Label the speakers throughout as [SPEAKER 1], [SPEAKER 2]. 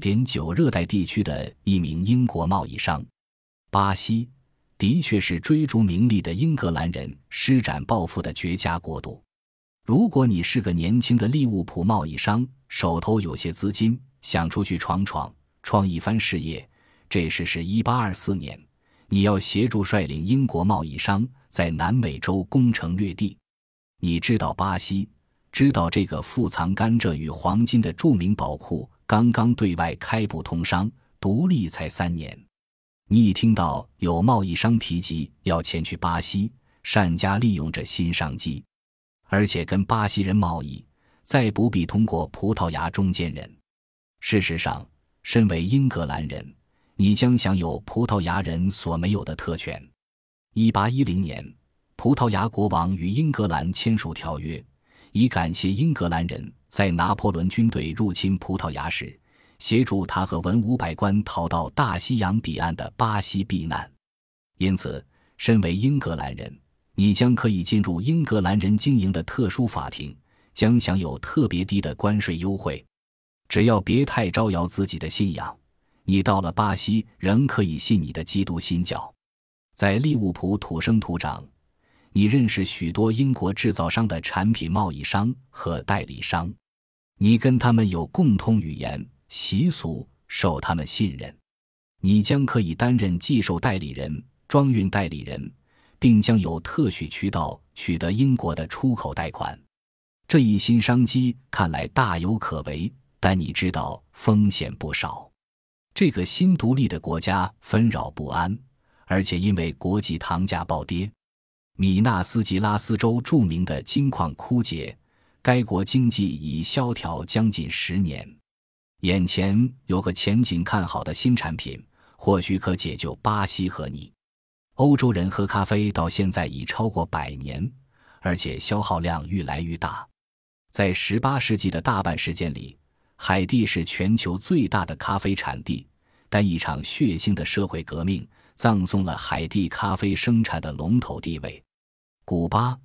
[SPEAKER 1] 点九热带地区的一名英国贸易商。巴西的确是追逐名利的英格兰人施展抱负的绝佳国度。如果你是个年轻的利物浦贸易商，手头有些资金，想出去闯闯，创一番事业，这时是一八二四年，你要协助率领英国贸易商在南美洲攻城略地。你知道巴西，知道这个富藏甘蔗与黄金的著名宝库刚刚对外开埠通商，独立才三年。你一听到有贸易商提及要前去巴西，善加利用这新商机。而且跟巴西人贸易，再不必通过葡萄牙中间人。事实上，身为英格兰人，你将享有葡萄牙人所没有的特权。一八一零年，葡萄牙国王与英格兰签署条约，以感谢英格兰人在拿破仑军队入侵葡萄牙时，协助他和文武百官逃到大西洋彼岸的巴西避难。因此，身为英格兰人。你将可以进入英格兰人经营的特殊法庭，将享有特别低的关税优惠。只要别太招摇自己的信仰，你到了巴西仍可以信你的基督新教。在利物浦土生土长，你认识许多英国制造商的产品贸易商和代理商，你跟他们有共通语言、习俗，受他们信任。你将可以担任寄售代理人、装运代理人。并将有特许渠道取得英国的出口贷款，这一新商机看来大有可为，但你知道风险不少。这个新独立的国家纷扰不安，而且因为国际糖价暴跌，米纳斯吉拉斯州著名的金矿枯竭，该国经济已萧条将近十年。眼前有个前景看好的新产品，或许可解救巴西和你。欧洲人喝咖啡到现在已超过百年，而且消耗量愈来愈大。在18世纪的大半时间里，海地是全球最大的咖啡产地，但一场血腥的社会革命葬送了海地咖啡生产的龙头地位。古巴、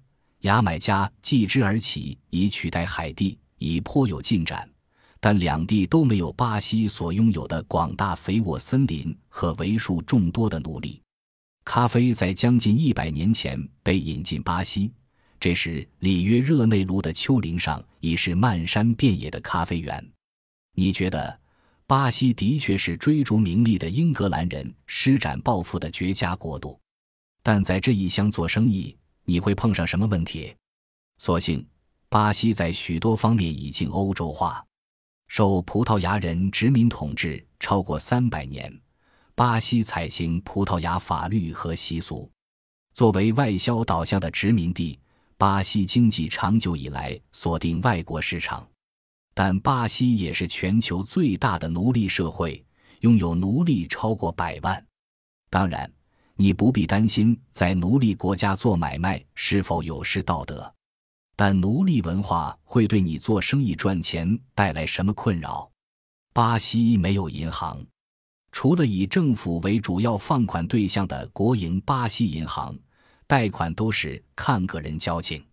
[SPEAKER 1] 牙买加继之而起，以取代海地，已颇有进展，但两地都没有巴西所拥有的广大肥沃森林和为数众多的奴隶。咖啡在将近一百年前被引进巴西，这时里约热内卢的丘陵上已是漫山遍野的咖啡园。你觉得巴西的确是追逐名利的英格兰人施展抱负的绝佳国度，但在这一乡做生意，你会碰上什么问题？所幸，巴西在许多方面已经欧洲化，受葡萄牙人殖民统治超过三百年。巴西采行葡萄牙法律和习俗，作为外销导向的殖民地，巴西经济长久以来锁定外国市场。但巴西也是全球最大的奴隶社会，拥有奴隶超过百万。当然，你不必担心在奴隶国家做买卖是否有失道德，但奴隶文化会对你做生意赚钱带来什么困扰？巴西没有银行。除了以政府为主要放款对象的国营巴西银行，贷款都是看个人交情。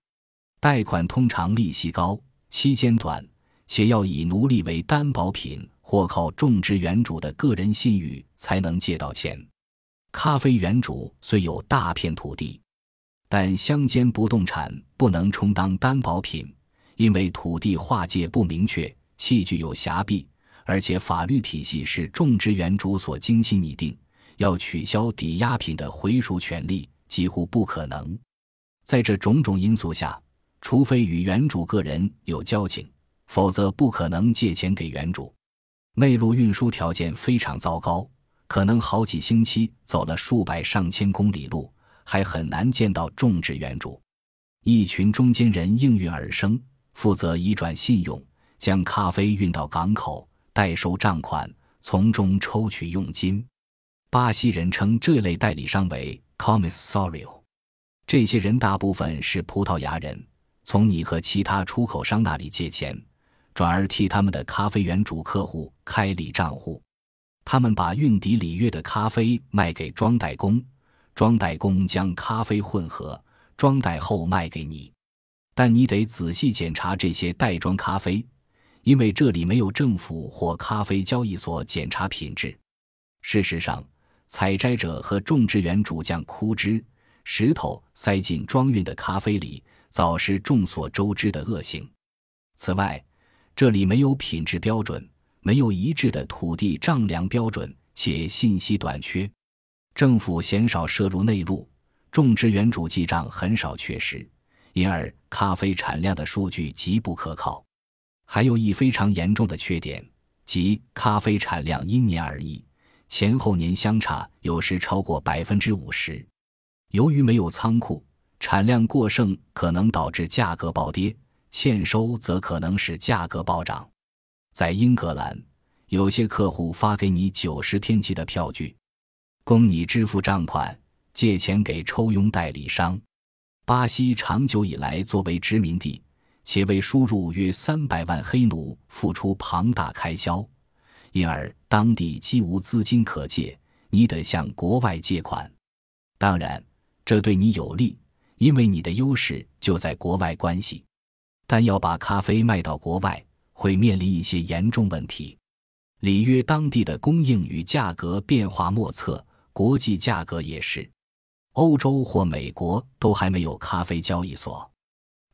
[SPEAKER 1] 贷款通常利息高、期间短，且要以奴隶为担保品或靠种植园主的个人信誉才能借到钱。咖啡园主虽有大片土地，但乡间不动产不能充当担保品，因为土地划界不明确，器具有瑕疵。而且法律体系是种植园主所精心拟定，要取消抵押品的回赎权利几乎不可能。在这种种因素下，除非与园主个人有交情，否则不可能借钱给园主。内陆运输条件非常糟糕，可能好几星期走了数百上千公里路，还很难见到种植园主。一群中间人应运而生，负责移转信用，将咖啡运到港口。代收账款，从中抽取佣金。巴西人称这类代理商为 “commissario”。这些人大部分是葡萄牙人，从你和其他出口商那里借钱，转而替他们的咖啡园主客户开立账户。他们把运抵里约的咖啡卖给装袋工，装袋工将咖啡混合装袋后卖给你。但你得仔细检查这些袋装咖啡。因为这里没有政府或咖啡交易所检查品质。事实上，采摘者和种植园主将枯枝、石头塞进装运的咖啡里，早是众所周知的恶行。此外，这里没有品质标准，没有一致的土地丈量标准，且信息短缺。政府鲜少摄入内陆，种植园主记账很少确实，因而咖啡产量的数据极不可靠。还有一非常严重的缺点，即咖啡产量因年而异，前后年相差有时超过百分之五十。由于没有仓库，产量过剩可能导致价格暴跌，欠收则可能使价格暴涨。在英格兰，有些客户发给你九十天期的票据。供你支付账款，借钱给抽佣代理商。巴西长久以来作为殖民地，且为输入约三百万黑奴付出庞大开销，因而当地既无资金可借，你得向国外借款。当然，这对你有利，因为你的优势就在国外关系。但要把咖啡卖到国外，会面临一些严重问题。里约当地的供应与价格变化莫测。国际价格也是，欧洲或美国都还没有咖啡交易所，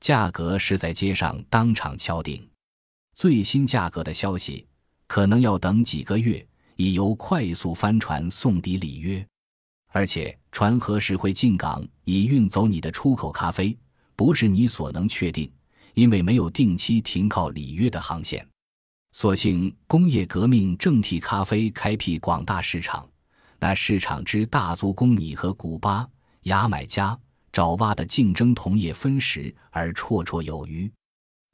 [SPEAKER 1] 价格是在街上当场敲定。最新价格的消息可能要等几个月，以由快速帆船送抵里约，而且船何时会进港以运走你的出口咖啡，不是你所能确定，因为没有定期停靠里约的航线。所幸工业革命正替咖啡开辟广大市场。那市场之大足供你和古巴、牙买加、爪哇的竞争同业分食而绰绰有余。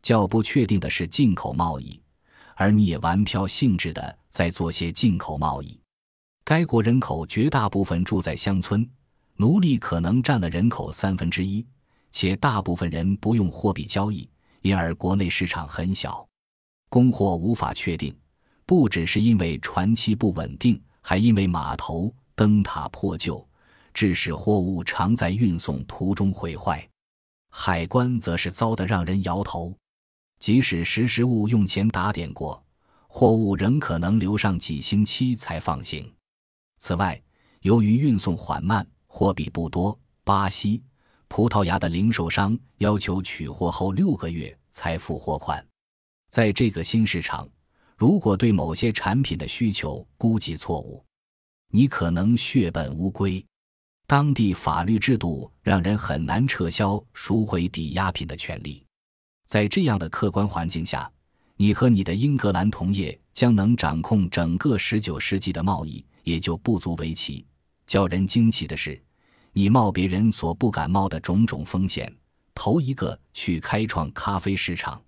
[SPEAKER 1] 较不确定的是进口贸易，而你也玩票性质的在做些进口贸易。该国人口绝大部分住在乡村，奴隶可能占了人口三分之一，且大部分人不用货币交易，因而国内市场很小，供货无法确定，不只是因为船期不稳定。还因为码头灯塔破旧，致使货物常在运送途中毁坏。海关则是糟得让人摇头，即使识时务用钱打点过，货物仍可能留上几星期才放行。此外，由于运送缓慢，货币不多，巴西、葡萄牙的零售商要求取货后六个月才付货款。在这个新市场。如果对某些产品的需求估计错误，你可能血本无归。当地法律制度让人很难撤销赎回抵押品的权利。在这样的客观环境下，你和你的英格兰同业将能掌控整个19世纪的贸易，也就不足为奇。叫人惊奇的是，你冒别人所不敢冒的种种风险，头一个去开创咖啡市场。